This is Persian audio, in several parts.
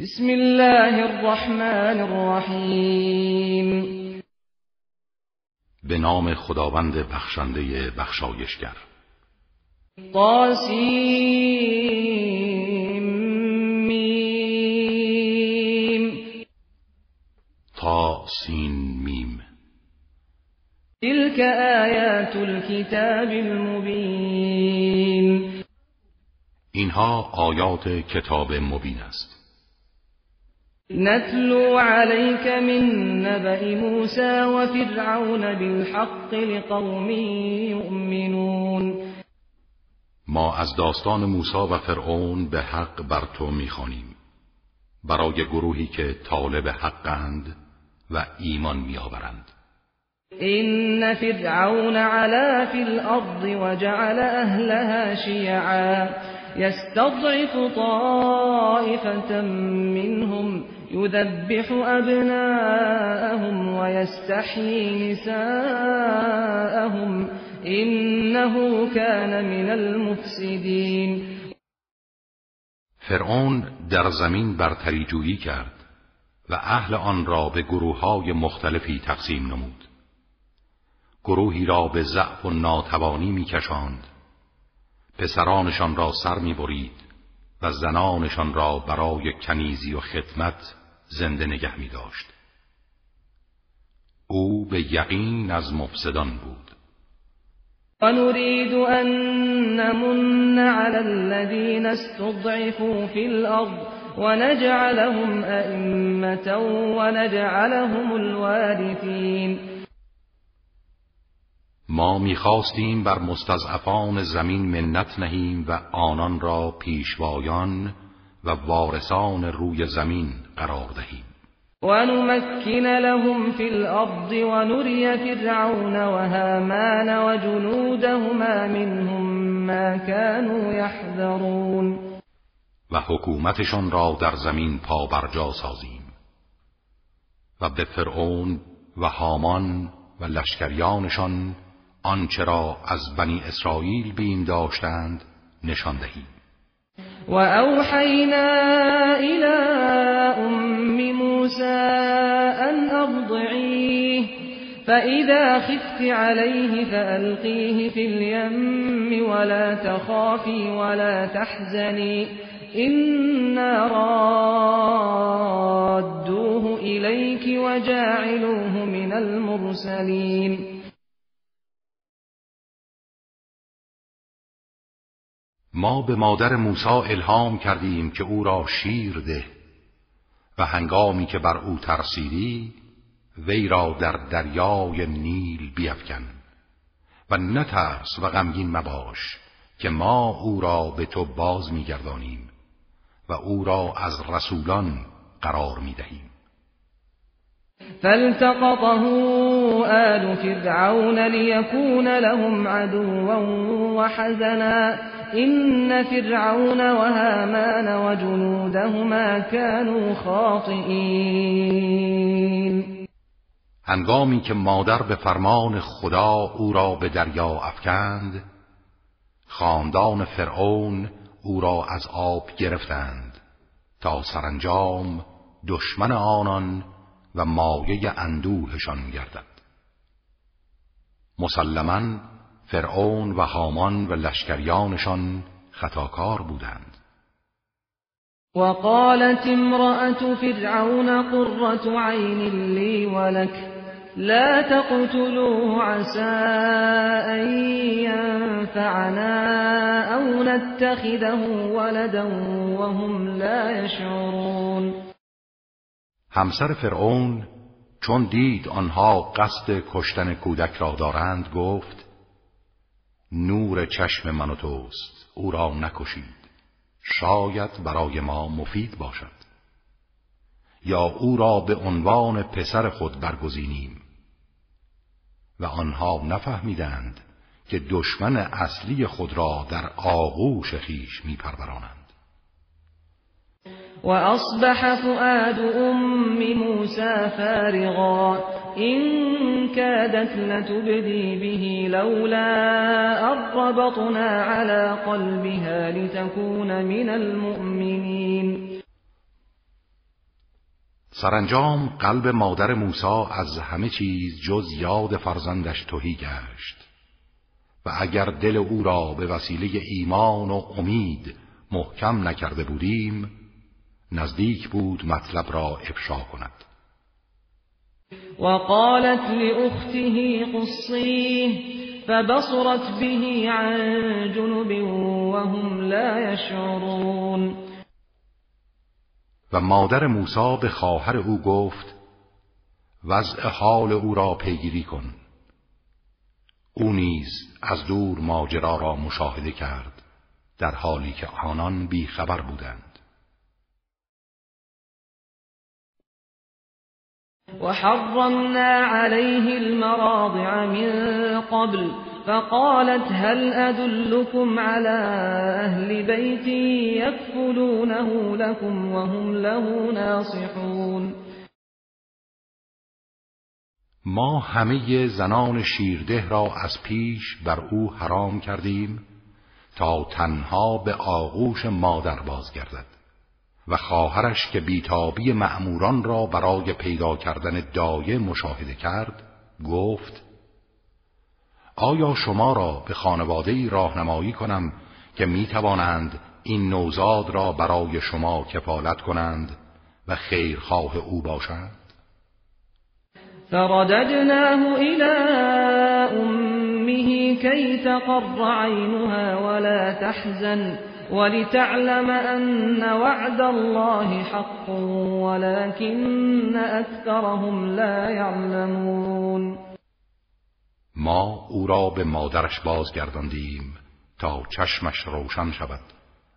بسم الله الرحمن الرحیم به نام خداوند بخشنده بخشایشگر. میم. تا سین میم. تلك آیات الكتاب المبین. اینها آیات کتاب مبین است. نتلو عليك من نبأ موسى وفرعون بالحق لقوم يؤمنون. ما از داستان موسی و فرعون به حق بر تو می‌خوانیم. برای گروهی که طالب حقند و ایمان میآورند. إن فرعون علا في الأرض وجعل أهلها شيعا. يستضعف طائفة منهم يذبح أبناءهم ويستحيي نساءهم إنه كان من المفسدين. فرعون در زمین برتری جویی کرد و اهل آن را به گروه های مختلفی تقسیم نمود. گروهی را به ضعف و ناتوانی میکشاند. پسرانشان را سر می‌برید. و زنانشان را برای کنیزی و خدمت زنده نگه می داشت. او به یقین از مفسدان بود ونريد أن نمن على الذين استضعفوا في الأرض ونجعلهم أئمة ونجعلهم الوارثين ما می‌خواستیم بر مستضعفان زمین منت نهیم و آنان را پیشوایان و وارثان روی زمین قرار دهیم. ونمكن لهم في الأرض ونري فرعون وهامان وجنودهما منهم ما كانوا يحذرون. و حکومتشان را در زمین پابرجا سازیم. و به فرعون و هامان و لشکریانشان آنچه را از بنی اسرائیل بیم داشتند نشان دهیم وأوحينا إلى أم موسى أن أرضعيه فإذا خفت عليه فألقيه في اليم ولا تخافي ولا تحزني إنا رادوه إليك وجاعلوه من المرسلين. ما به مادر موسی الهام کردیم که او را شیر ده و هنگامی که بر او ترسیدی وی را در دریای نیل بیفکن و نترس و غمگین مباش که ما او را به تو باز میگردانیم و او را از رسولان قرار می‌دهیم. فالتقطه آل فرعون ليكون لهم عدوا وحزنا إن فرعون وهامان وجنودهما كانوا خاطئین هنگامی که مادر به فرمان خدا او را به دریا افکند خاندان فرعون او را از آب گرفتند تا سرانجام دشمن آنان و مایه اندوهشان گردد. مسلما فرعون و هامان و لشکریانشان خطاکار بودند. وقالت امرأة فرعون قرة عين لي ولك لا تقتلوه عسى أن ينفعنا أو نتخذه ولدا وهم لا يشعرون. همسر فرعون چون دید آنها قصد کشتن کودک را دارند گفت نور چشم من و توست. او را نکشید. شاید برای ما مفید باشد. یا او را به عنوان پسر خود برگزینیم. و آنها نفهمیدند که دشمن اصلی خود را در آغوش خیش میپرورانند. وأصبح فؤاد أم موسى فارغا. إن كادت لتبدي به لولا أربطنا على قلبها لتكون من المؤمنين. سرانجام قلب مادر موسی از همه چیز جز یاد فرزندش توهی گشت. و اگر دل او را به وسیله ایمان و امید محکم نکرده بودیم نزدیک بود مطلب را افشا کند. وقالت لأخته قصيه فبصرت به عن جنب وهم لا يشعرون. و مادر موسی به خواهر او گفت وضع حال او را پیگیری کن. او نیز از دور ماجرا را مشاهده کرد در حالی که آنان بیخبر بودند. وحرمنا عليه المراضع من قبل فقالت هل أدلكم على أهل بيت يكفلونه لكم وهم له ناصحون؟ ما همه زنان شیرده را از پیش بر او حرام کردیم تا تنها به آغوش مادر بازگردد. و خواهرش که بیتابی مأموران را برای پیدا کردن دایه مشاهده کرد گفت آیا شما را به خانواده راهنمایی کنم که می توانند این نوزاد را برای شما کفالت کنند و خیرخواه او باشند؟ فرددناه الى کی تقر عینها ولا تحزن. ولتعلم أن وعد الله حق ولكن أكثرهم لا يعلمون. ما او را به مادرش بازگرداندیم تا چشمش روشن شود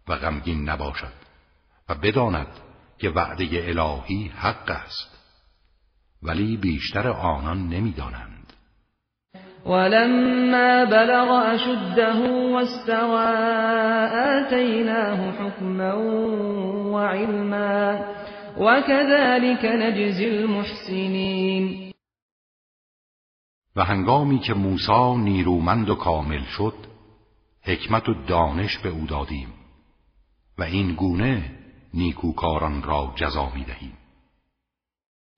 و غمگین نباشد و بداند که وعده الهی حق است. ولی بیشتر آنان نمی‌دانند. ولما بلغ أشده واستوى آتيناه حكما وعلما وكذلك نجزي المحسنين. و هنگامی که موسی نیرومند و کامل شد حکمت و دانش به او دادیم و این گونه نیکوکاران را جزا می دهیم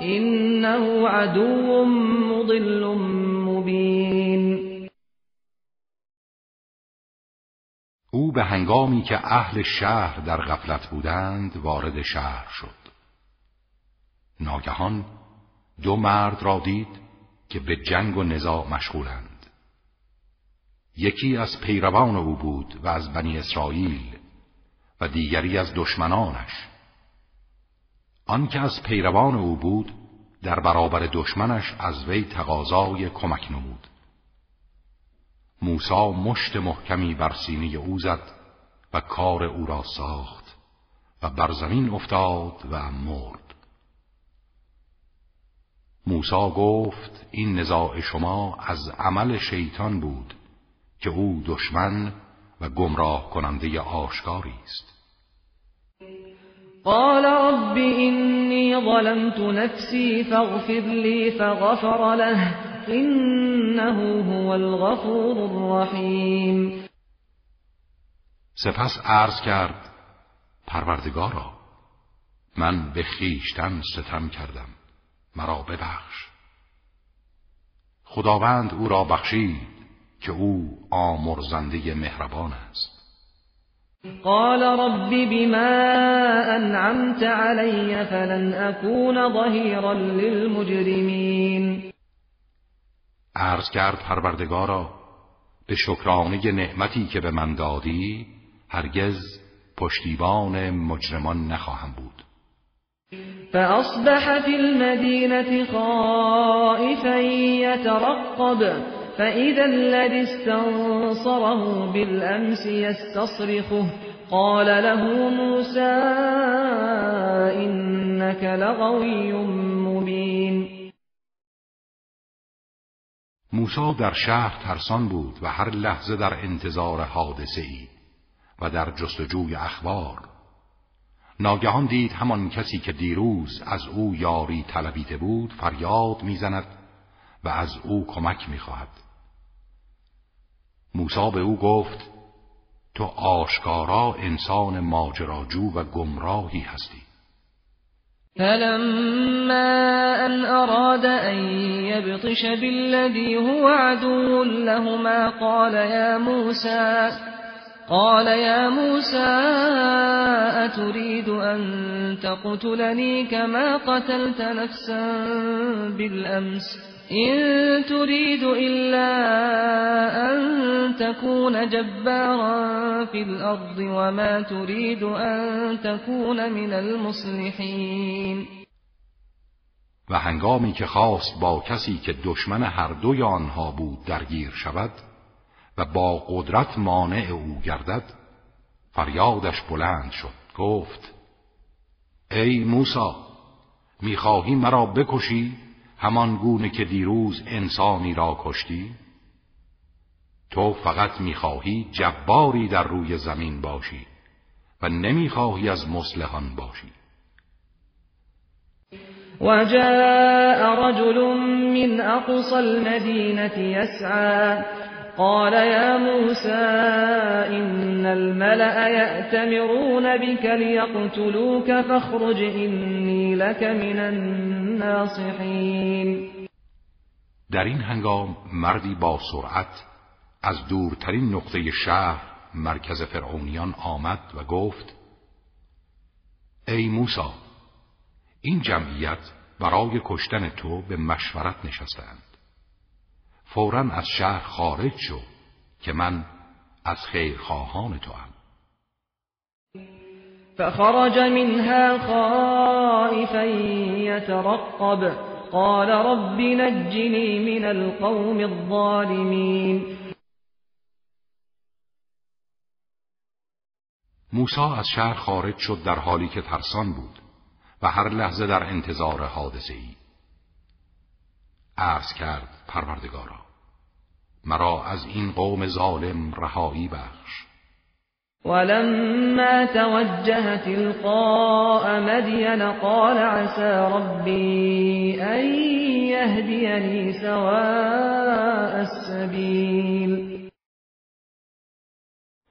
انه عدو مضل مبین او به هنگامی که اهل شهر در غفلت بودند وارد شهر شد. ناگهان دو مرد را دید که به جنگ و نزاع مشغولند. یکی از پیروان او بود و از بنی اسرائیل و دیگری از دشمنانش. آن که از پیروان او بود در برابر دشمنش از وی تقاضای کمک نمود. موسا مشت محکمی بر سینه او زد و کار او را ساخت و بر زمین افتاد و مرد. موسا گفت این نزاع شما از عمل شیطان بود که او دشمن و گمراه کننده آشکاری است. قال رب إني ظلمت نفسي فاغفر لي فغفر له إنه هو الغفور الرحیم سپس عرض کرد پروردگارا من به خیشتن ستم کردم مرا ببخش. خداوند او را بخشید که او آمرزنده مهربان است. قال رب بما انعمت علي فلن اكون ظهيرا للمجرمين. عرض کرد پروردگارا به شکرانه نعمتی که به من دادی هرگز پشتیبان مجرمان نخواهم بود. فأصبح في المدينة خائفا يترقب. فإذا الذي استنصره بالأمس يستصرخه قال له موسى إنك لغوی مبین موسی در شهر ترسان بود و هر لحظه در انتظار حادثه ای و در جستجوی اخبار. ناگهان دید همان کسی که دیروز از او یاری طلبیده بود فریاد می‌زند و از او کمک می‌خواهد. موسی به او گفت تو آشکارا انسان ماجراجو و گمراهی هستی. فلما ان اراد ان يبطش بالذي هو عدو لهما قال يا موسى قال يا موسى أتريد أن تقتلني كما قتلت نفسا بالأمس إن تريد إلا أن تكون جبارا في الأرض وما تريد أن تكون من المصلحين. و هنگامی که خواست با کسی که دشمن هر دوی آنها بود درگیر شود و با قدرت مانع او گردد فریادش بلند شد گفت ای موسا می‌خواهی مرا بکشی؟ همان گونه که دیروز انسانی را کشتی تو فقط می‌خواهی جباری در روی زمین باشی و نمی‌خواهی از مسلحان باشی. وجاء رجل من اقصى المدينة يسعى قال يا موسى إن الملأ يأتمرون بك ليقتلوك فاخرج إني لك من الناصحين. در این هنگام مردی با سرعت از دورترین نقطه شهر مرکز فرعونیان آمد و گفت ای موسا این جمعیت برای کشتن تو به مشورت نشستند فورا از شهر خارج شو که من از خیرخواهان تو هم فخرج منها خائفا يترقب. قال رب نجني من القوم الظالمين. موسی از شهر خارج شد در حالی که ترسان بود و هر لحظه در انتظار حادثه ای عرض کرد پروردگارا مرا از این قوم ظالم رهایی بخش. ولما توجه تلقاء مدين قال عسى ربي أن يهديني سواء السبيل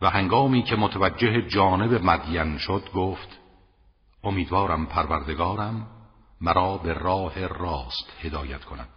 و هنگامی که متوجه جانب مدین شد گفت امیدوارم پروردگارم مرا به راه راست هدایت کند.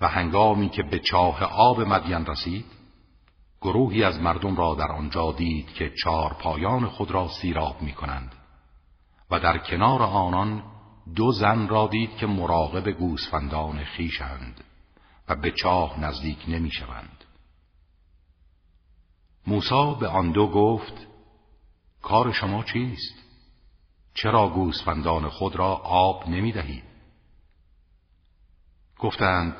و هنگامی که به چاه آب مدین رسید گروهی از مردم را در آنجا دید که چار پایان خود را سیراب می کنند و در کنار آنان دو زن را دید که مراقب گوسفندان خیشند و به چاه نزدیک نمی شوند. موسا به آن دو گفت کار شما چیست؟ چرا گوسفندان خود را آب نمی دهید؟ گفتند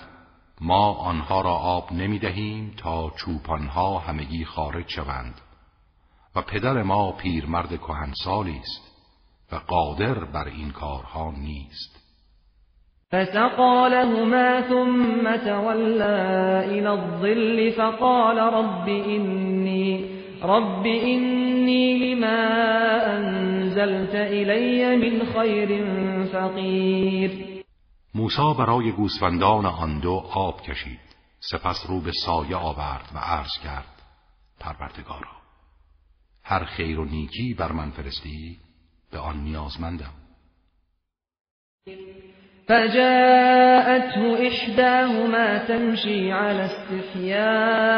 ما آنها را آب نمی دهیم تا چوپانها همگی خارج شوند. و پدر ما پیرمرد کهنسالی است و قادر بر این کارها نیست. فسقى لهما ثم تولى إلى الظل فقال رب إني رب إني لما أنزلت إلي من خير فقير. موسا برای گوسفندان آن دو آب کشید. سپس رو به سایه آورد و عرض کرد پروردگارا هر خیر و نیکی بر من فرستی به آن نیازمندم. فجاءته إحداهما تمشي على استحياء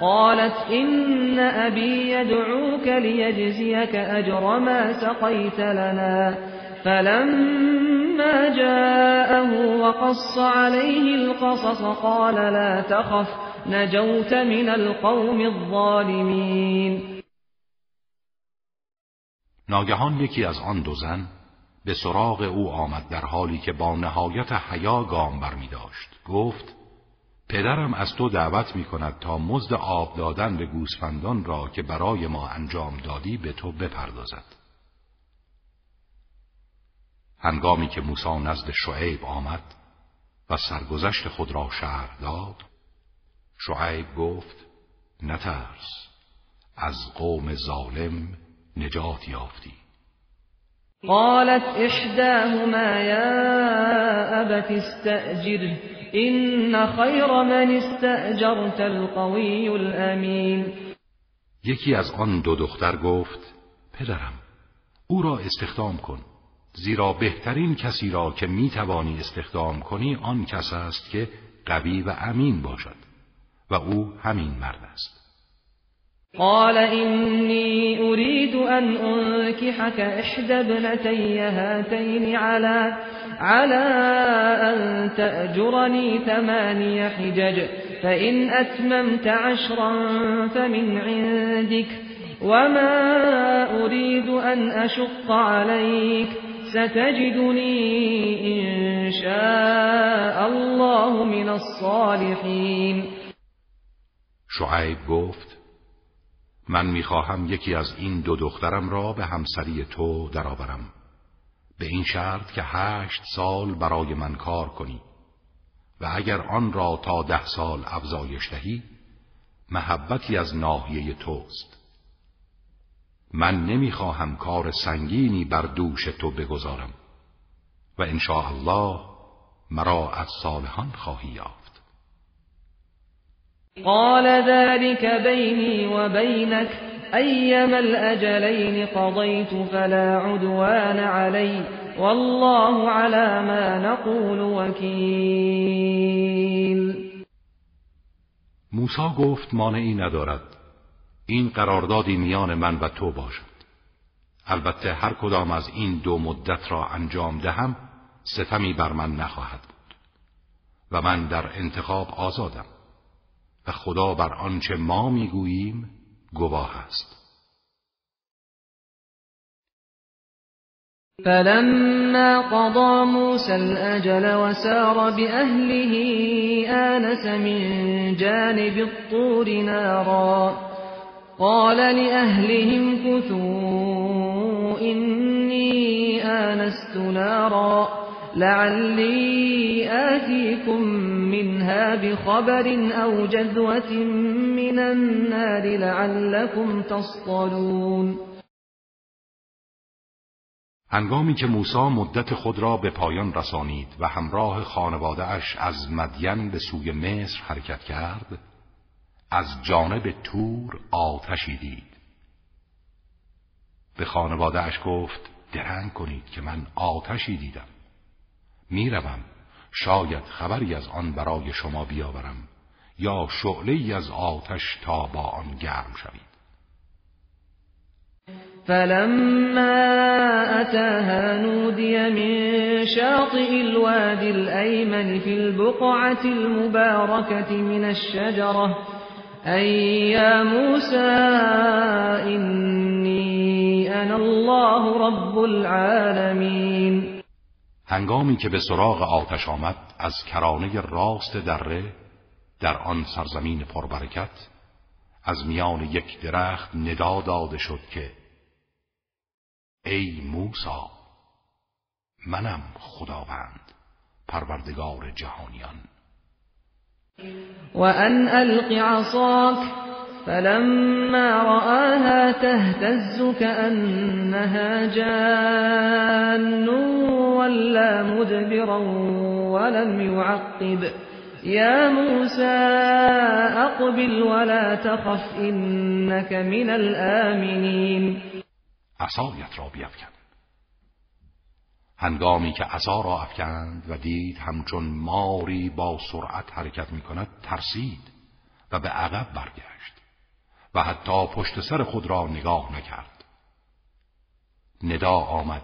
قالت إن أبي يدعوك ليجزيك أجر ما سقيت لنا. فلما جاءه وقص عليه القصص قال لا تخف نجوت من القوم الظالمین ناگهان یکی از آن دو زن به سراغ او آمد در حالی که با نهایت حیا گام برمی داشت. گفت پدرم از تو دعوت می کند تا مزد آب دادن به گوسفندان را که برای ما انجام دادی به تو بپردازد. هنگامی که موسی نزد شعیب آمد و سرگذشت خود را شهر داد شعیب گفت نترس از قوم ظالم نجات یافتی. قالت احداهما یا ابت استأجره این خیر من استأجرت القوی الامین. یکی از آن دو دختر گفت پدرم او را استخدام کن. زیرا بهترین کسی را که می توانی استخدام کنی آن کس است که قوی و امین باشد و او همین مرد است. قال إني أريد أن أنكحك إحدى ابنتي هاتين على على أن تأجرني ثماني حجج فإن أتممت عشرا فمن عندك وما أريد أن أشق عليك. ستجدني إن شاء الله من الصالحين. شعيب گفت من می‌خواهم یکی از این دو دخترم را به همسری تو درآورم. به این شرط که هشت سال برای من کار کنی. و اگر آن را تا ده سال افزایش دهی محبتی از ناحیه توست. من نمی‌خواهم کار سنگینی بر دوش تو بگذارم. و ان الله مرا از صالحان خواهی یافت. قال ذلك بيني وبينك أيما الأجلين قضيت فلا عدوان علي والله على ما نقول وكيل. موسی گفت مانعی ندارد. این قراردادی میان من و تو باشد. البته هر کدام از این دو مدت را انجام دهم ستمی بر من نخواهد بود. و من در انتخاب آزادم. و خدا بر آنچه ما می‌گوییم گواه است. فلما قضى موسى الأجل وسار بأهله آنس من جانب الطور نارا. قال لأهلهم كثوا إني آنست نارا لعلی آتیكم منها بخبر او جذوة من النار لعلكم تصطلون. هنگامی که موسی مدت خود را به پایان رسانید و همراه خانواده اش از مدین به سوی مصر حرکت کرد از جانب تور آتشی دید. به خانواده اش گفت درنگ کنید که من آتشی دیدم. می‌روم. شاید خبری از آن برای شما بیاورم یا شعله از آتش تا با آن گرم شوید. فلما أتاها نودي من شاطئ الوادي الأيمن في البقعة المباركة من الشجرة يا موسى إني أنا الله رب العالمين. هنگامی که به سراغ آتش آمد از کرانه راست دره در آن سرزمین پربرکت از میان یک درخت ندا داده شد که ای موسا منم خداوند پروردگار جهانیان. و ان ألق عصاک فلما رآها تهتز كأنها جان ولا مدبرا ولم يعقب. يا موسى أقبل ولا تخف إنك من الآمنين. عصایت را بیفکن هنگامی که عصا را افکند و دید همچون ماری با سرعت حرکت می کند ترسید و به عقب برگشت و حتی پشت سر خود را نگاه نکرد. ندا آمد.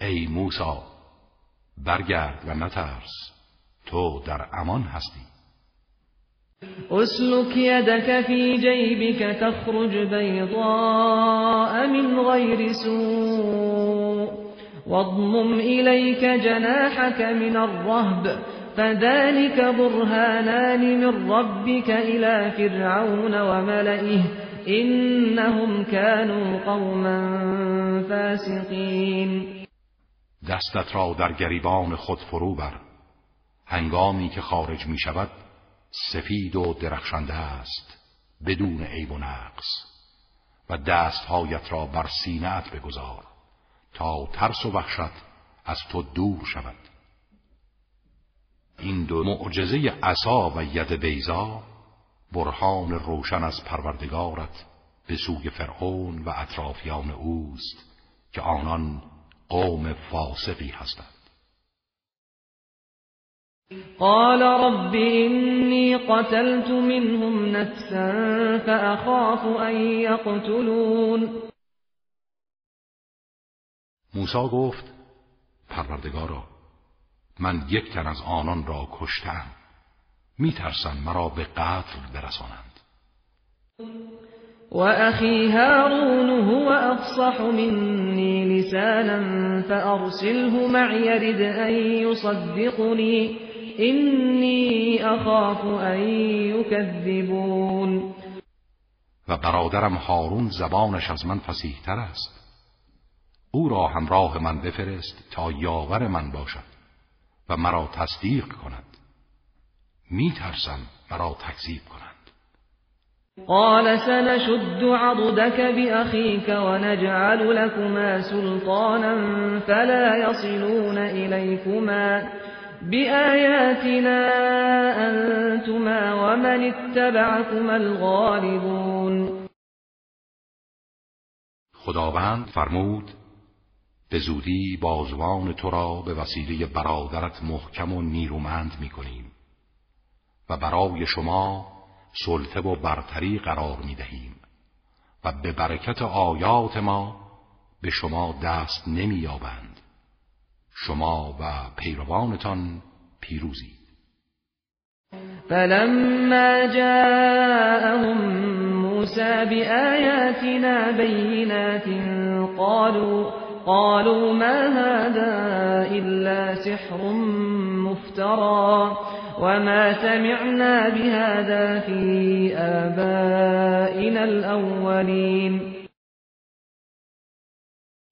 ای موسا برگرد و نترس تو در امان هستی. اسلك يدك في جيبك تخرج بيضاء من غير سوء. واضمم إليك جناحك من الرهب فذلك برهانان من ربك إلى فرعون وملئه إنهم كانوا قوما فاسقين. دستت را در گریبان خود فرو بر. هنگامی که خارج می شود سفید و درخشنده است بدون عیب و نقص. و دستهایت را بر سینهت بگذار. تا ترس و وحشت از تو دور شود. این دو معجزه عصا و ید بیزا برهان روشن از پروردگارت به سوی فرعون و اطرافیان اوست که آنان قوم فاسقی هستند. قال رب إني قتلت منهم نفسا فأخاف أن يقتلون. موسی گفت پروردگارا من یک تن از آنان را کشتم. میترسم مرا به قتل برسانند. و اخی هارون هو افصح منی لسانا فارسله معي رد ان يصدقني اینی اخاف ان یکذبون. و برادرم هارون زبانش از من فسیحتر است. او را همراه من بفرست تا یاور من باشد و مرا تصدیق کند. می ترسم مرا تکذیب کنند. قال سنشد عضدك بأخيك ونجعل لكما سلطانا فلا يصلون إليكما بآياتنا أنتما ومن اتبعكما الغالبون. خداوند فرمود به زودی بازوان تو را به وسیله برادرت محکم و نیرومند می کنیم و برای شما سلطه و برتری قرار می دهیم و به برکت آیات ما به شما دست نمی یابند شما و پیروانتان پیروزید فلما جاءهم موسى بآياتنا بينات قالوا قالوا ما هذا إلا سحر مفترى وما سمعنا بهذا في آبائنا الأولين.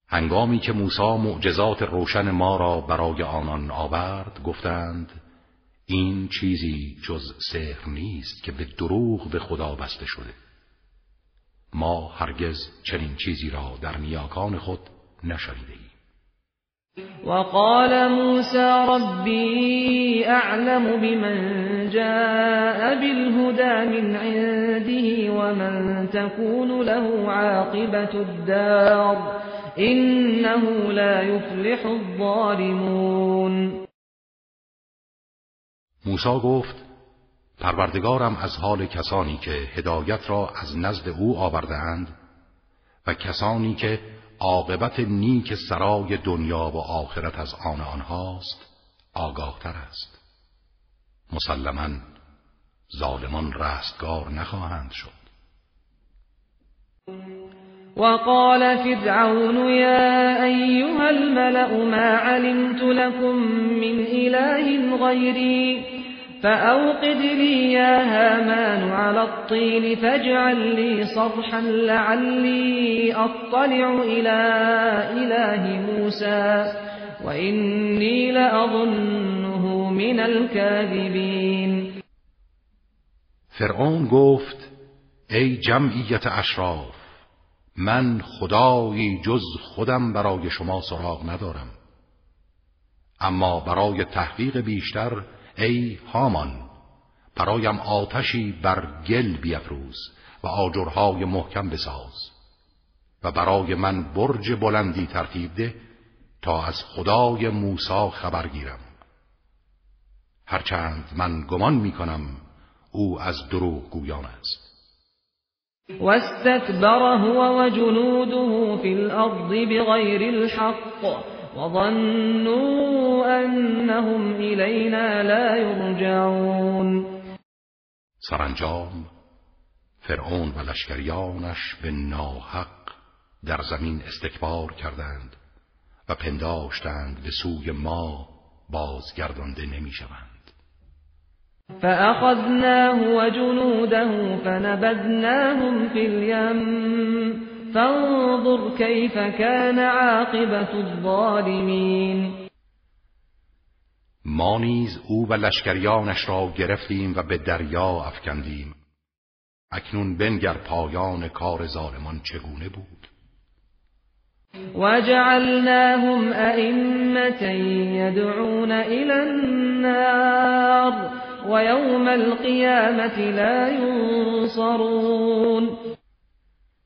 هنگامی که موسی معجزات روشن ما را برای آنان آورد گفتند این چیزی جز سحر نیست که به دروغ به خدا بسته شده. ما هرگز چنین چیزی را در نیاکان خود نشنیده وقال موسى ربي أعلم بمن جاء بالهدى من عنده ومن تكون له عاقبة الدار إنه لا يفلح الظالمون. موسی گفت پروردگارم از حال کسانی که هدایت را از نزد او آوردهاند و کسانی که عاقبت نیک سرای دنیا و آخرت از آن آنهاست آگاهتر است. مسلما ظالمان رستگار نخواهند شد. وقال فرعون يا أيها الملأ ما علمت لكم من إله غيري؟ فأوقد لي يا هامان على الطين فاجعل لي صرحا لعلي أطلع إلى إله موسى وإني لأظنه من الكاذبين. فرعون گفت ای جمعیت اشراف من خدایی جز خودم برای شما سراغ ندارم. اما برای تحقیق بیشتر ای هامان برایم آتشی بر گل بیفروز و آجرهای محکم بساز و برای من برج بلندی ترتیب ده تا از خدای موسی خبر گیرم. هرچند من گمان می کنم او از دروغ گویان است. واستكبر هو وجنوده في الأرض بغير الحق. وظنوا أن إلينا لا يرجعون. سرانجام فرعون و لشکریانش به ناحق در زمین استکبار کردند و پنداشتند به سوی ما بازگردانده نمی شوند فأخذناه وجنوده فنبذناهم في اليم. فانظر كيف كان عاقبت الظالمین ما نیز او و لشکریانش را گرفتیم و به دریا افکندیم. اکنون بنگر پایان کار ظالمان چگونه بود؟ وجعلناهم أئمة يدعون إلى النار ويوم القيامة لا ينصرون.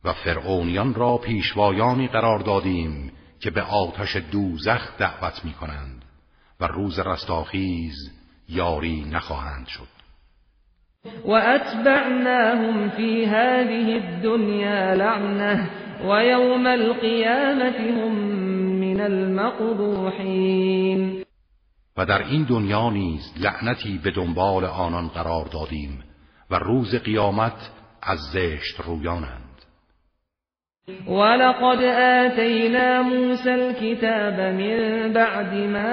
و فرعونیان را پیشوایانی قرار دادیم که به آتش دوزخ دعوت می کنند و روز رستاخیز یاری نخواهند شد. و اتبعناهم فی هذه الدنیا لعنه و یوم القیامت هم من المقبوحین. و در این دنیا نیز لعنتی به دنبال آنان قرار دادیم و روز قیامت از زشت رویانند. ولقد آتينا موسى الكتاب من بعد ما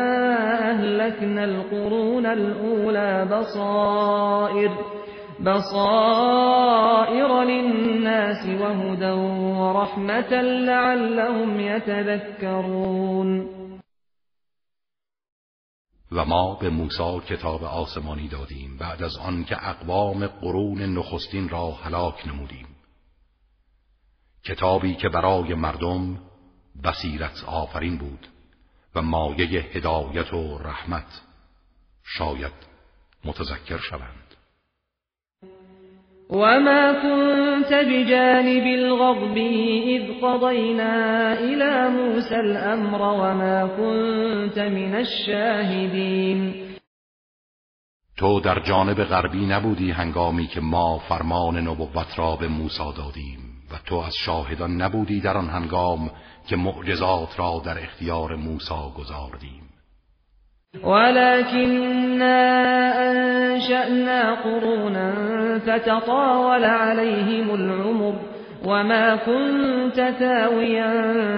أهلكنا القرون الأولى بصائر بصائر للناس وهدى ورحمة لعلهم يتذكرون. و ما به موسی کتاب آسمانی دادیم بعد از آن که اقوام قرون نخستین را هلاک نمودیم. کتابی که برای مردم بصیرت آفرین بود و مایه هدایت و رحمت شاید متذکر شوند. وما كنت بجانب الغرب إذ قضينا إلى موسى الأمر وما كنت من الشاهدين. تو در جانب غربی نبودی هنگامی که ما فرمان نبوت را به موسی دادیم. و تو از شاهدان نبودی در آن هنگام که معجزات را در اختیار موسی گذاردیم ولكننا انشأنا قرونا فتطاول عليهم العمر وما كنت ثاويا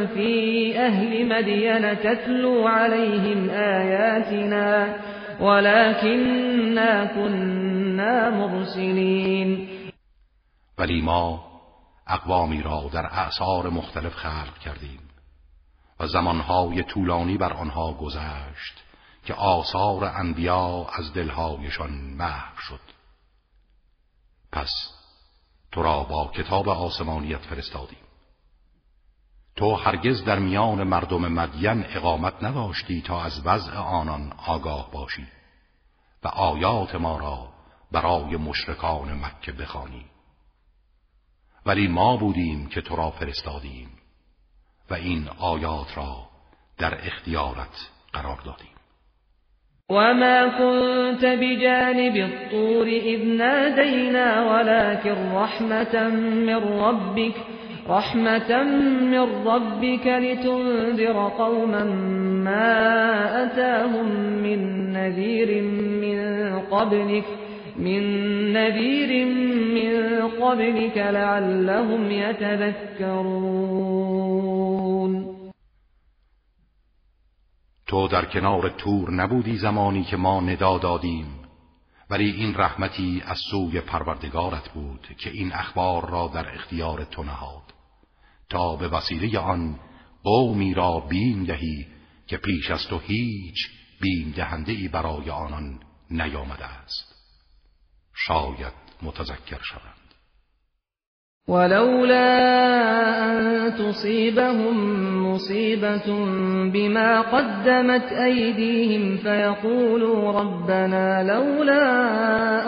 في أهل مدين تتلو عليهم آياتنا ولكننا كنا مرسلين. ولی ما اقوامی را در اعثار مختلف خلق کردیم و زمانهای طولانی بر آنها گذشت که آثار انبیا از دلهایشان محو شد. پس تو را با کتاب آسمانیت فرستادیم. تو هرگز در میان مردم مدین اقامت نداشتی تا از وضع آنان آگاه باشی و آیات ما را برای مشرکان مکه بخوانی. ولی ما بودیم که تو را فرستادیم و این آیات را در اختیارت قرار دادیم. وما كنت بجانب الطور إذ نادينا ولكن رحمة من ربك رحمة من ربك لتنذر قوما ما أتاهم من نذير من قبلك. من نذير من قبلك لعلهم يتذكرون. تو در کنار تور نبودی زمانی که ما ندا دادیم ولی این رحمتی از سوی پروردگارت بود که این اخبار را در اختیار تو نهاد. تا به وسیله آن قومی را بیم دهی که پیش از تو هیچ بیم دهنده ای برای آنان نیامده است. شاید متذکر شوند. ولولا أن تصيبهم مصيبة بما قدمت أيديهم فيقولوا ربنا لولا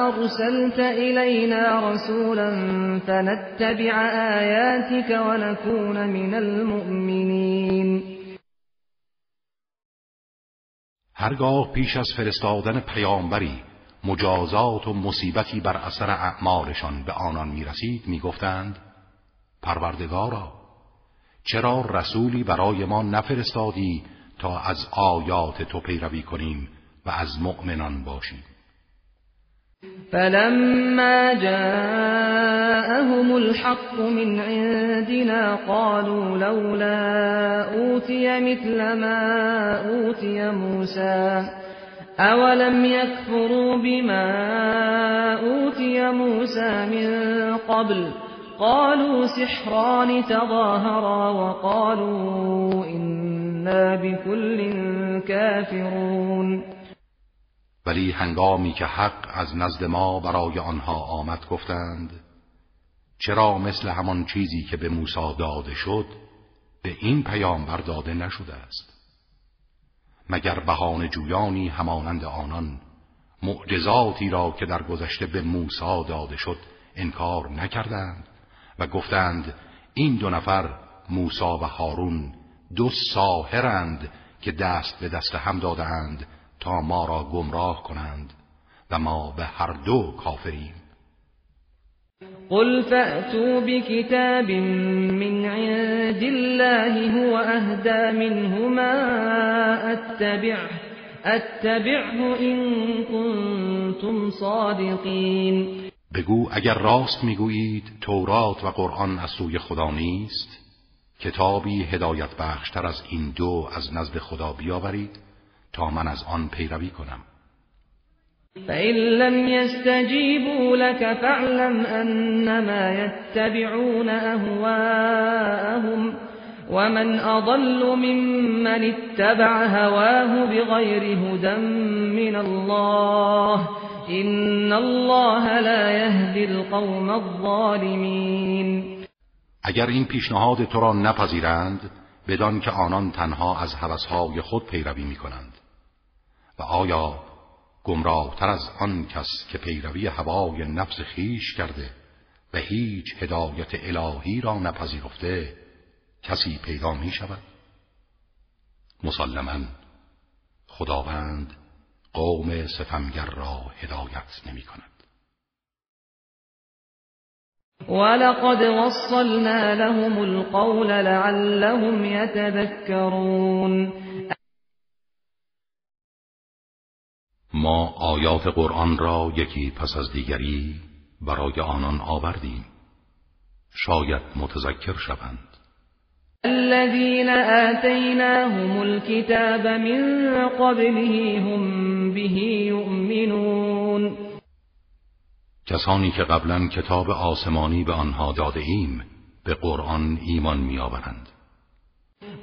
أرسلت إلينا رسولا فنتبع آياتك ونكون من المؤمنين. هرگاه پیش از فرستادن پیامبری مجازات و مصیبتی بر اثر اعمالشان به آنان می رسید می گفتند پروردگارا چرا رسولی برای ما نفرستادی تا از آیات تو پیروی کنیم و از مؤمنان باشیم؟ فلما جاءهم الحق من عندنا قالوا لولا أوتي مثل ما أوتي موسى أولم يكفروا بما أوتي موسى من قبل قالوا سحران تظاهرا وقالوا إنا بكل كافرون ولی هنگامی که حق از نزد ما برای آنها آمد گفتند چرا مثل همان چیزی که به موسی داده شد به این پیامبر داده نشده است؟ مگر بهان جویانی همانند آنان معجزاتی را که در گذشته به موسی داده شد انکار نکردند و گفتند این دو نفر موسی و هارون دو ساهرند که دست به دست هم دادند تا ما را گمراه کنند و ما به هر دو کافریم. قل فأتوا بكتاب من عند الله هو أهدى منهما اتبعه اتبعه إن كنتم صادقین بگو اگر راست می‌گویید تورات و قرآن از سوی خدا نیست کتابی هدایت بخشتر از این دو از نزد خدا بیاورید تا من از آن پیروی کنم. فَإِن لَّمْ يَسْتَجِيبُوا لَكَ فَاعْلَمْ أَنَّمَا يَتَّبِعُونَ أَهْوَاءَهُمْ وَمَنْ أَضَلُّ مِمَّنِ اتَّبَعَ هَوَاهُ بِغَيْرِ هُدًى مِّنَ اللَّهِ إِنَّ اللَّهَ لَا يَهْدِي الْقَوْمَ الظَّالِمِينَ. اگر این پیشنهاد تو را نپذیرند بدان که آنان تنها از هوسهای خود پیروی می کنند و آیا گمراهتر از آن کس که پیروی هوای نفس خیش کرده و هیچ هدایت الهی را نپذیرفته کسی پیدا می شود مسلما خداوند قوم ستمگر را هدایت نمی کند ولقد وصلنا لهم القول لعلهم يتذكرون. ما آیات قرآن را یکی پس از دیگری برای آنان آوردیم. شاید متذکر شوند. الذين آتيناهم الكتاب من قبله هم به يؤمنون. کسانی که قبلا کتاب آسمانی به آنها داده ایم به قرآن ایمان میآورند.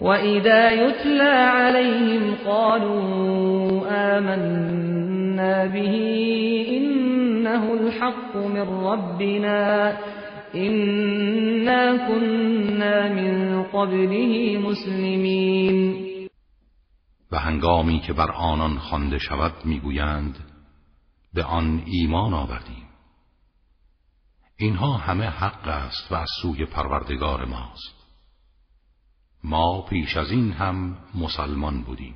اذا یتلا علیهم قالوا آمنا به انه الحق من ربنا إنا كنا من قبله مسلمین و هنگامی که بر آنان خوانده شود می‌گویند به آن ایمان آوردیم. اینها همه حق است و از سوی پروردگار ماست. ما پیش از این هم مسلمان بودیم.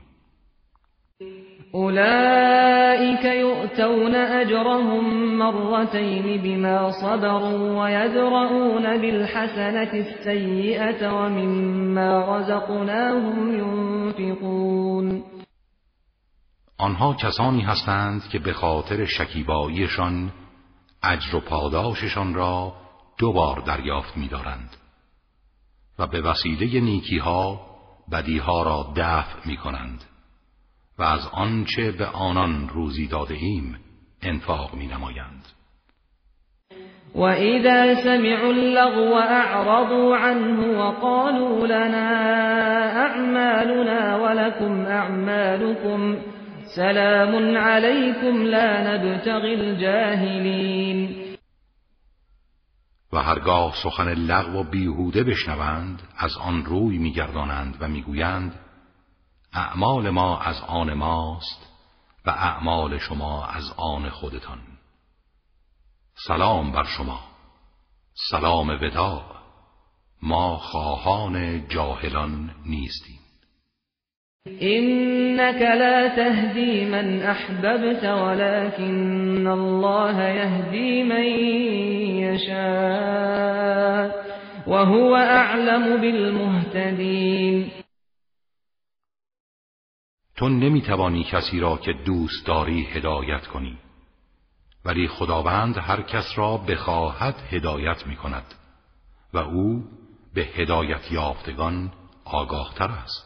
اولئك یؤتون اجرهم مرتين بما صبروا ويدرؤون بالحسنة السيئة ومما رزقناهم ينفقون آنها کسانی هستند که به خاطر شکیباییشان اجر و پاداششان را دو بار دریافت می‌دارند. و به وسیله نیکیها بدیها را دفع می کنند و از آنچه به آنان روزی داده ایم انفاق می نمایند و اذا سمعوا اللغو اعرضوا عنه وقالوا لنا اعمالنا ولكم اعمالكم سلام علیکم لا نبتغی الجاهلین. و هرگاه سخن لغو و بیهوده بشنوند از آن روی میگردانند و می‌گویند اعمال ما از آن ماست و اعمال شما از آن خودتان. سلام بر شما. سلام وداع ما خواهان جاهلان نیستیم. إنك لا تهدي من أحببت ولكن الله يهدي من يشاء وهو أعلم بالمهتدين. تو نمی‌توانی کسی را که دوست داری هدایت کنی ولی خداوند هر کس را بخواهد هدایت می کند و او به هدایت یافتگان آگاهتر است.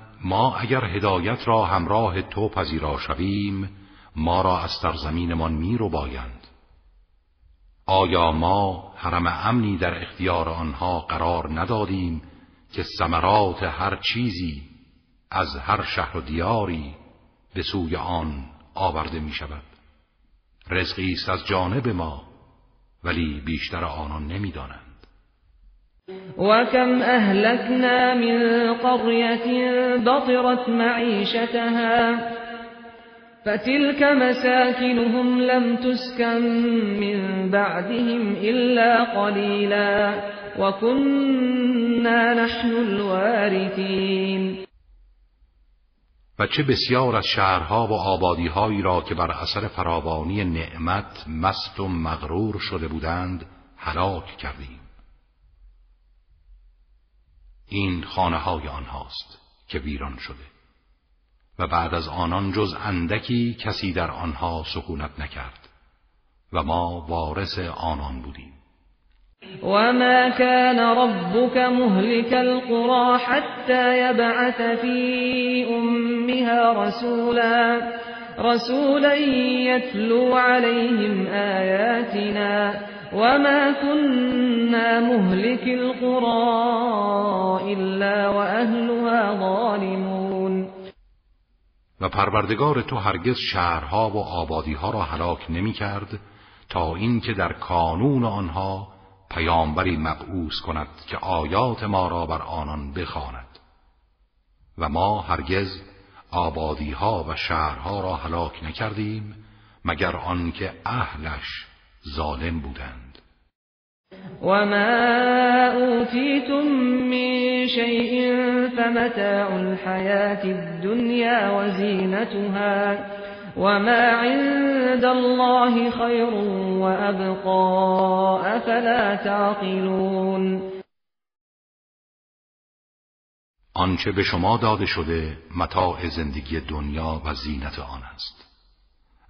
ما اگر هدایت را همراه تو پذیرا شویم ما را از سرزمینمان می رو بایند آیا ما حرم امنی در اختیار آنها قرار ندادیم که ثمرات هر چیزی از هر شهر و دیاری به سوی آن آورده می شود رزقی است از جانب ما ولی بیشتر آنان نمی دانند وكم أهلكنا من قرية بطرت معيشتها فتلك مساكنهم لم تسكن من بعدهم إلا قليلا وكنا نحن الوارثين و چه بسیار از شهرها و آبادیهایی را که بر اثر فراوانی نعمت مست و مغرور شده بودند هلاک کردیم. این خانه های آنهاست که ویران شده. و بعد از آنان جز اندکی کسی در آنها سکونت نکرد و ما وارث آنان بودیم. وما كان ربك مهلك القرى حتى يبعث في أمها رسولا. رسولا يتلو عليهم آياتنا وما كنا مهلك القرى إلا وأهلها ظالمون. و پروردگار تو هرگز شهرها و آبادیها را هلاک نمی کرد تا اینکه در کانون آنها پیامبری مبعوث کند که آیات ما را بر آنان بخواند. و ما هرگز آبادیها و شهرها را هلاک نکردیم مگر آنکه اهلش ظالم بودند. وما أوتيتم من شيء فمتاع الحياة الدنيا وزينتها وما عند الله خير وأبقى أفلا تعقلون آنچه به شما داده شده متاع زندگی دنیا و زینت آن است.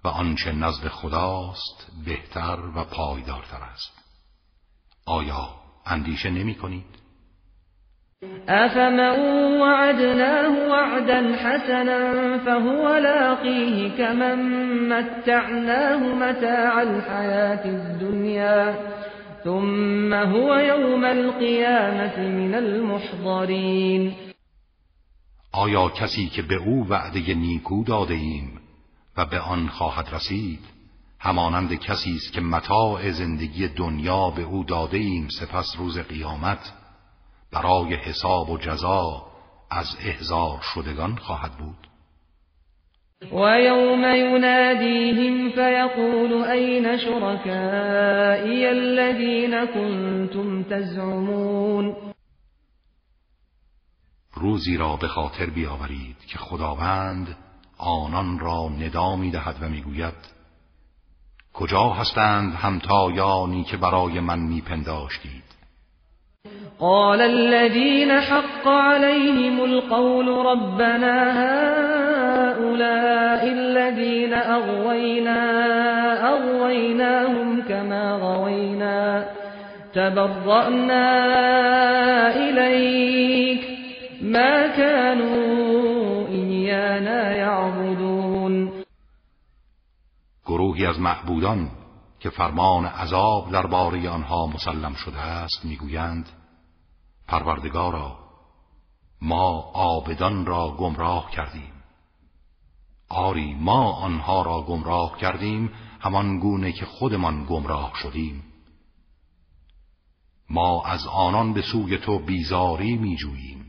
و آنچه نزد خداست بهتر و پایدارتر است آیا اندیشه نمی کنید؟ افمن وعدناه وعدا حسنا فهو لاقيه كمن متعناه متاع الحياة الدنيا ثم هو يوم القيامة من المحضرين آیا کسی که به او وعده نیکو داده ایم و به آن خواهد رسید. همانند کسی است که متاع زندگی دنیا به او داده ایم سپس روز قیامت برای حساب و جزا از احزار شدگان خواهد بود. و یوم ینادیهم فیقول این شرکائی الذین کنتم تزعمون؟ روزی را به خاطر بیاورید که خداوند آنان را ندا می دهد و می‌گوید کجا هستند همتایانی که برای من میپنداشتید؟ قال الذين حق عليهم القول ربنا هؤلاء الذين أغوينا أغويناهم كما غوينا تبرأنا إليك ما كانوا إيانا يعبدون. گروهی از معبودان که فرمان عذاب درباره آنها مسلم شده است می‌گویند پروردگارا ما آبدان را گمراه کردیم. آری ما آنها را گمراه کردیم همان گونه که خودمان گمراه شدیم. ما از آنان به سوی تو بیزاری می جوییم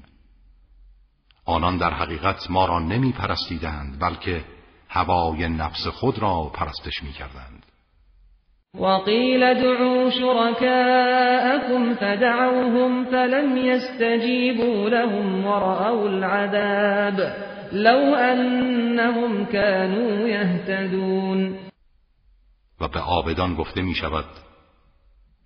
آنان در حقیقت ما را نمی پرستیدند بلکه هوای نفس خود را پرستش می کردند وقيل دعوا شركاءكم فدعوهم فلم يستجيبوا لهم ورأوا العذاب لو أنهم كانوا يهتدون و به آبدان گفته می شود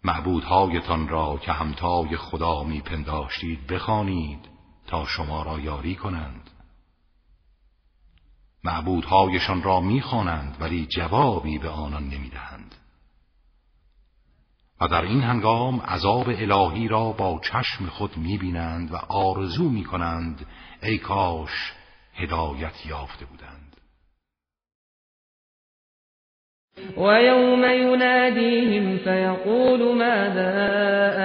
معبودهایتان را که همتای خدا می پنداشتید بخوانید. تا شما را یاری کنند. معبودهایشان را می‌خوانند ولی جوابی به آنان نمی‌دهند. و در این هنگام عذاب الهی را با چشم خود می‌بینند و آرزو می‌کنند ای کاش هدایت یافته بودند. و یوم ینادیهم فیقول ماذا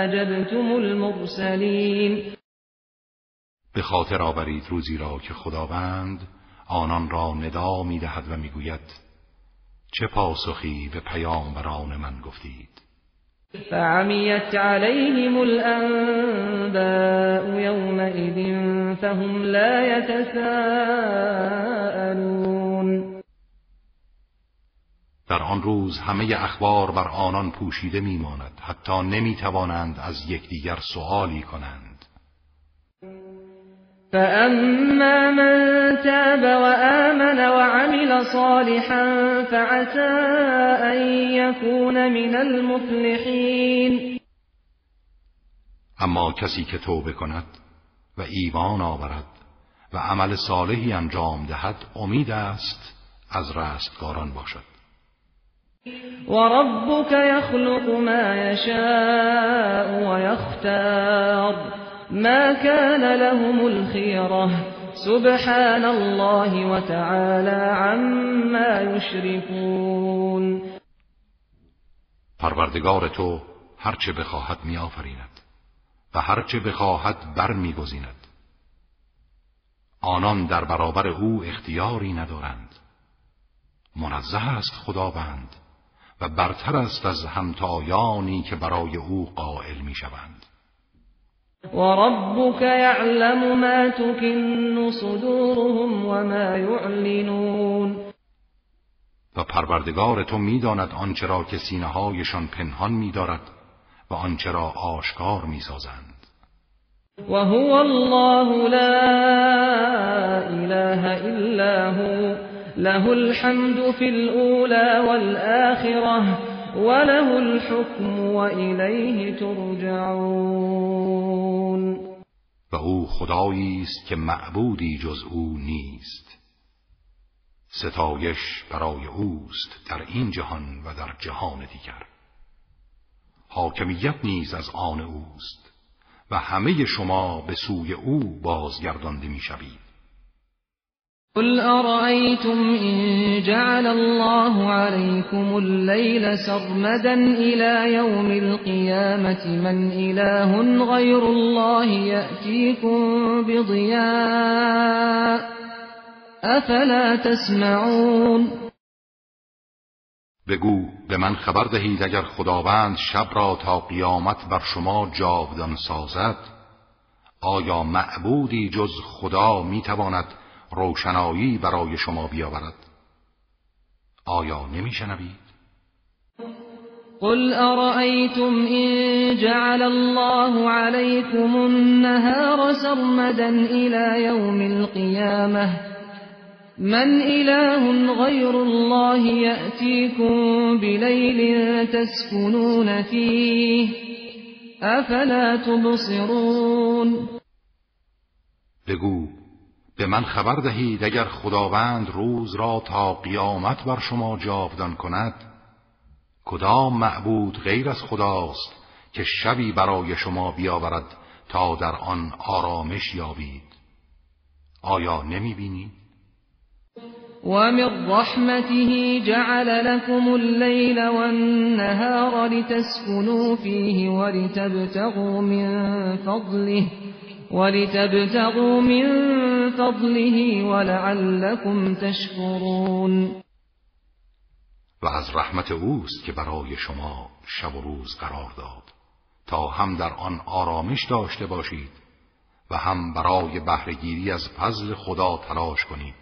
اجبتم المرسلین؟ به خاطر آورید روزی را که خداوند آنان را ندا می‌دهد و می‌گوید چه پاسخی به پیامبران من گفتید؟ فعمیت علیهم الانباء یومئذ فهم لا یتساءلون در آن روز همه اخبار بر آنان پوشیده میماند حتی نمی‌توانند از یکدیگر سوالی کنند. فأما من تاب وآمن وعمل صالحا فعسى أن يكون من المفلحين. اما کسی که توبه کند و ایمان آورد و عمل صالحی انجام دهد امید است از رستگاران باشد. و ربک یخلق ما یشاء و یختار ما كان لهم الخيرة. سبحان الله وتعالى عما يشركون. پروردگار تو هرچه بخواهد میآفریند و هرچه بخواهد بر میگزیند آنان در برابر او اختیاری ندارند. منزه است خداوند و برتر است از همتایانی که برای او قائل می‌شوند. وربك يعلم ما تكن صدورهم وما يعلنون. و پروردگار تو می‌داند آنچه را که سینه هایشان پنهان میدارد و آنچه را آشکار می‌سازند. و هو الله لا اله الا هو. له الحمد في الاولى والآخرة. وله الحكم وإليه ترجعون. و او خدایی است که معبودی جز او نیست. ستایش برای اوست در این جهان و در جهان دیگر. حاکمیت نیز از آن اوست و همه شما به سوی او بازگردانده می‌شوید. قل أرأيتم إن جعل الله عليكم الليل سرمدا إلى يوم القيامة من إله غير الله يأتيكم بضياء أفلا تسمعون بگو به من خبر دهید اگر خداوند شب را تا قیامت بر شما جاودان سازد آیا معبودی جز خدا می‌تواند روشنایی برای شما بیاورد. آیا نمیشنوید؟ قل أرأيتم إن جعل الله عليكم النهار سرمدا إلى يوم القيامة من إله غير الله يأتيكم بليل تسكنون فيه أفلا تبصرون. بگو به من خبر دهید اگر خداوند روز را تا قیامت بر شما جاودان کند کدام معبود غیر از خداست که شبی برای شما بیاورد تا در آن آرامش یابید آیا نمی بینید؟ ومن رحمته جعل لكم الليل والنهار لتسكنوا فيه ولتبتغوا من فضله ولتبتغوا من فضله ولعلكم تشكرون. و از رحمت اوست که برای شما شب و روز قرار داد. تا هم در آن آرامش داشته باشید و هم برای بهرهگیری از فضل خدا تلاش کنید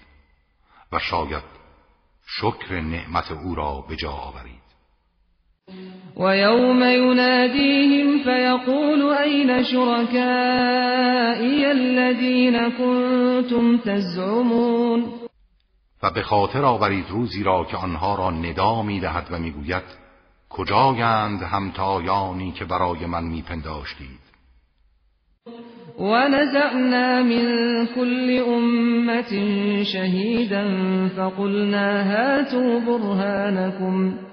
و شاید شکر نعمت او را به جا آورید. و یوم ینادیهم فیقول این شرکائی الذین کنتم تزعمون؟ و به خاطر آورید روزی را که آنها را ندا می‌دهد و می‌گوید کجایند همتایانی که برای من میپنداشتید؟ ونزعنا من كل أمة شهيدا فقلنا هاتوا برهانكم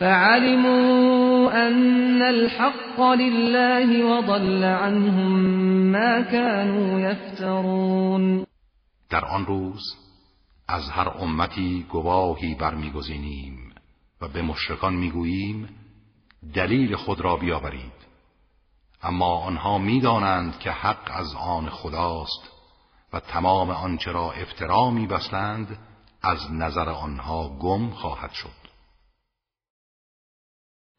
فعلموا أن الحق لله وضل عنهم ما كانوا يفترون. در آن روز از هر امتی گواهی برمیگزینیم و به مشرکان می‌گوییم دلیل خود را بیاورید. اما آنها می‌دانند که حق از آن خداست و تمام آنچه را افترا میبستند از نظر آنها گم خواهد شد.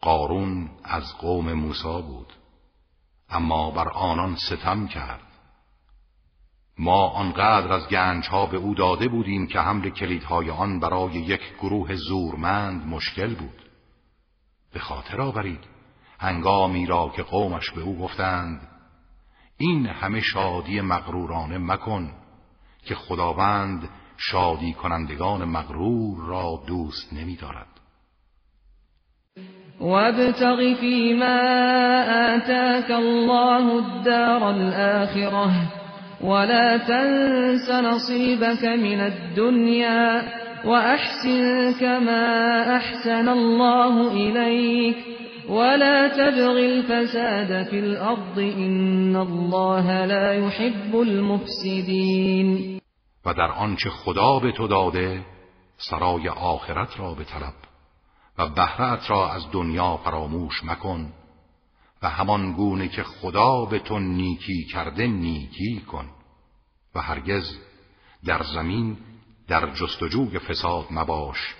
قارون از قوم موسی بود. اما بر آنان ستم کرد. ما آنقدر از گنج ها به او داده بودیم که حمل کلیدهای آن برای یک گروه زورمند مشکل بود. به خاطر آورید هنگامی را که قومش به او گفتند این همه شادی مغرورانه مکن که خداوند شادی کنندگان مغرور را دوست نمی دارد وابتغ فيما آتاك الله الدار الآخرة. ولا تنس نصيبك من الدنيا وأحسن كما أحسن الله إليك. ولا تبغ الفساد في الأرض إن الله لا يحب المفسدين. و در آنچه خدا به تو داده سرای آخرت را به طلب و بهرت را از دنیا فراموش مکن و همان گونه که خدا به تو نیکی کرده نیکی کن و هرگز در زمین در جستجوی فساد مباش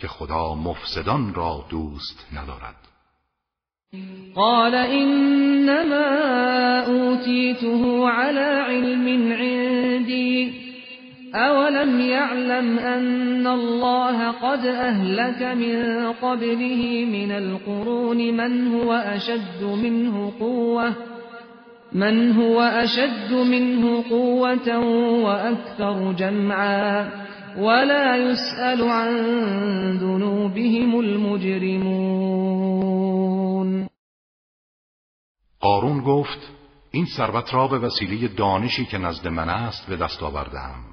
که خدا مفسدان را دوست ندارد. قال انما اوتیته على علم عندي اولم يعلم ان الله قد اهلك من قبله من القرون من هو اشد منه قوه من هو اشد منه قوه واكثر جمعا ولا يسأل عن ذنوبهم المجرمون قارون گفت این ثروت را به وسیله دانشی که نزد من است به دست آوردم.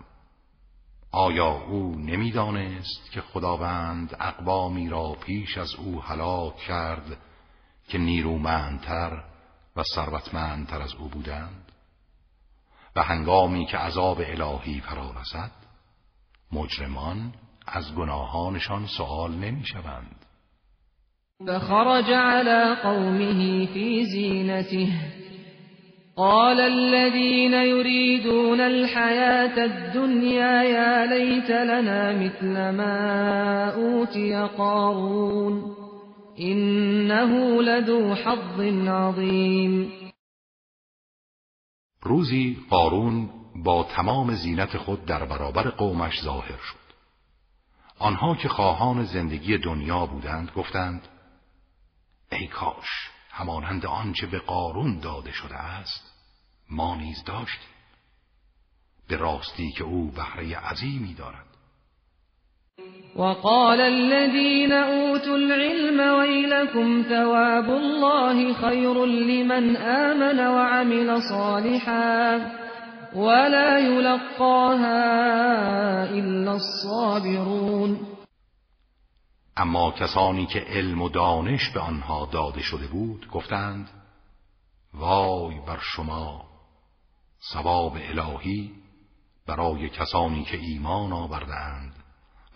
آیا او نمی‌دانست که خداوند اقوامی را پیش از او هلاک کرد که نیرومندتر و ثروتمندتر از او بودند؟ و هنگامی که عذاب الهی فرا رسد مجرمان از گناهانشان سوال نمی‌شوند. فخرج على قومه في زينته قال الذين يريدون الحياة الدنيا يا ليت لنا مثل ما أوتي قارون إنه لذو حظ عظیم روزی قارون با تمام زینت خود در برابر قومش ظاهر شد. آنها که خواهان زندگی دنیا بودند گفتند ای کاش همانند آنچه به قارون داده شده است ما نیز داشتیم. به راستی که او بهره عظیمی دارد. وقال الذين أوتوا العلم ويلكم ثواب الله خير لمن آمن وعمل صالحا ولا يلقاها إلا الصابرون. اما کسانی که علم و دانش به آنها داده شده بود گفتند وای بر شما ثواب الهی برای کسانی که ایمان آوردند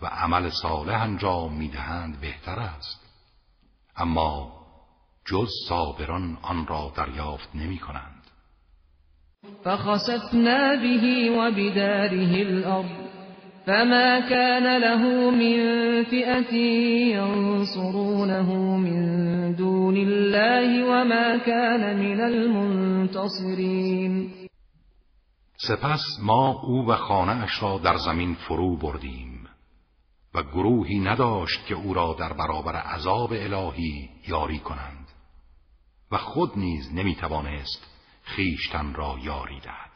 و عمل صالح انجام می‌دهند بهتر است. اما جز صابران آن را دریافت نمی کنند فخسفنا به و بداره الارض فما كان له من فئة ينصرونه من دون الله وما كان من المنتصرین. سپس ما او و خانه اش را در زمین فرو بردیم و گروهی نداشت که او را در برابر عذاب الهی یاری کنند و خود نیز نمی‌توانست خیشتن را یاری دهد.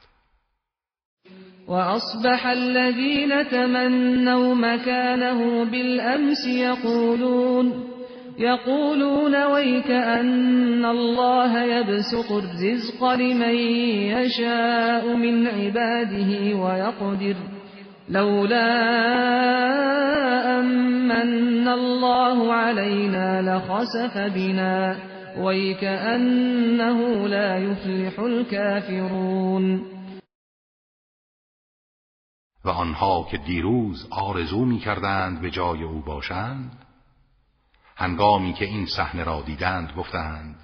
وأصبح الذين تمنوا مكانه بالأمس يقولون يقولون ويك أن الله يبسط الرزق لمن يشاء من عباده ويقدر. لولا أمن الله علينا لخسف بنا. ويكأنه لا يفلح الكافرون. و آنها که دیروز آرزو می کردند به جای أو باشند هنگامی که این صحنه را دیدند گفتند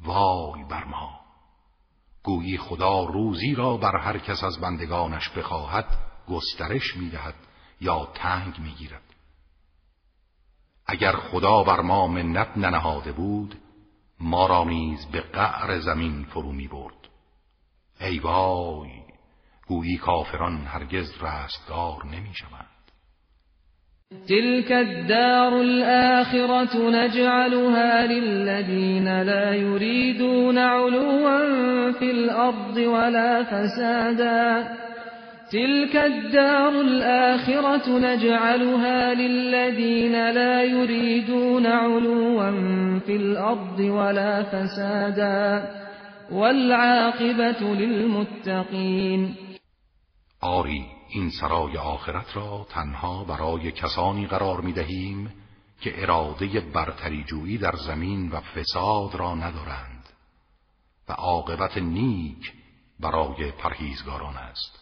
وای بر ما! گویی خدا روزی را بر هر کس از بندگانش بخواهد گسترش می‌دهد یا تنگ می‌گیرد. اگر خدا بر ما منت ننهاده بود ما را نیز به قعر زمین فرو می برد ای وای! گویی کافران هرگز رستگار نمی شوند تلك الدار الآخرة نجعلها للذين لا يريدون علوا في الأرض ولا فسادا تلك الدار الآخرة نجعلها للذين لا يريدون علوا في الأرض ولا فسادا والعاقبة للمتقين آری این سرای آخرت را تنها برای کسانی قرار می دهیم که اراده برتری جویی در زمین و فساد را ندارند و عاقبت نیک برای پرهیزگاران است.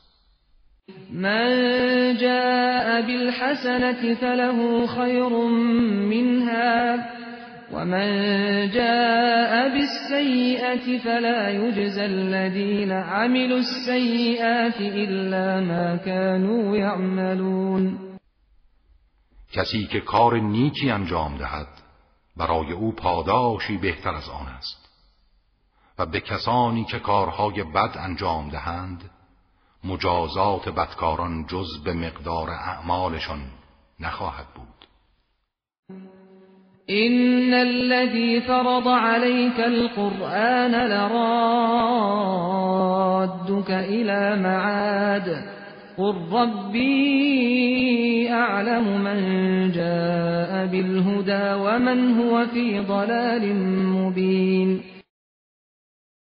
من جاء بالحسنة فله خیر منها ومن جاء بالسيئة فلا يجزى الذين عملوا السيئات إلا ما كانوا يعملون کسی که کار نیکی انجام دهد برای او پاداشی بهتر از آن است. و به کسانی که کارهای بد انجام دهند مجازات بدکاران جز به مقدار اعمالشان نخواهد بود. إن الذي فرض عليك القرآن لرادك إلى معاد قل ربي أعلم من جاء بالهدى ومن هو في ضلال مبين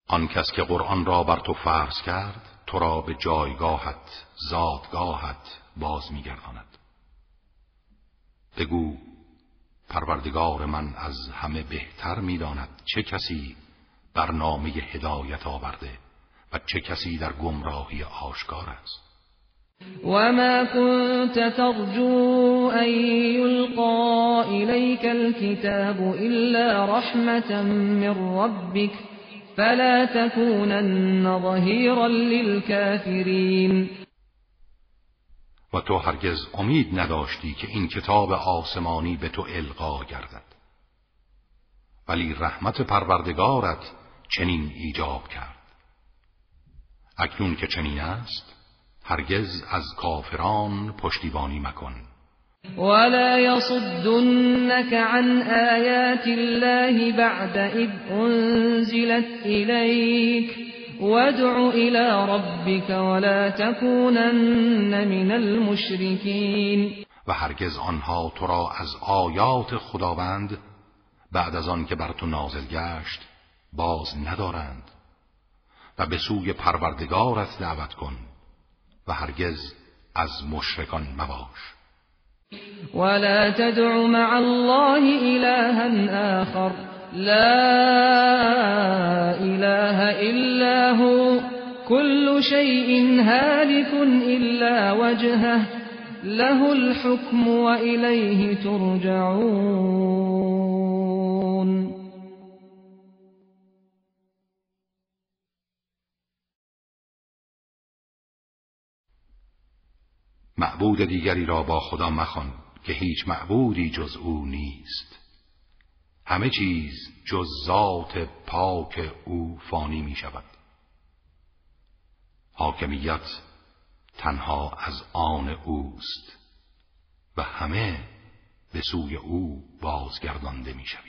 آن کس که قرآن را بر تو فرض کرد تو را به جایگاهت زادگاهت باز میگرداند. بگو پروردگار من از همه بهتر می‌داند چه کسی برنامه هدایت آورده و چه کسی در گمراهی آشکار است. وما كنت ترجو أن يلقى إليك الكتاب إلا رحمة من ربك فلا تكونن ظهيرا للكافرين و تو هرگز امید نداشتی که این کتاب آسمانی به تو القا گردد. ولی رحمت پروردگارت چنین ایجاب کرد. اکنون که چنین است هرگز از کافران پشتیبانی مکن. ولا يصدنك عن آيات الله بعد إذ أنزلت إليك وادع الى ربك ولا تكونن من المشركين. و هرگز آنها تو را از آیات خداوند بعد از آن که بر تو نازل گشت باز ندارند. و به سوی پروردگارت دعوت کن و هرگز از مشرکان مباش. ولا تدع مع الله إلها آخر. لا إله إلا هو كل شيء هالك إلا وجهه له الحكم وإليه ترجعون. معبود دیگری را با خدا مخوان که هیچ معبودی جز أو نیست. همه چیز جز ذات پاک او فانی می شود. حاکمیت تنها از آن اوست و همه به سوی او بازگردانده می شوید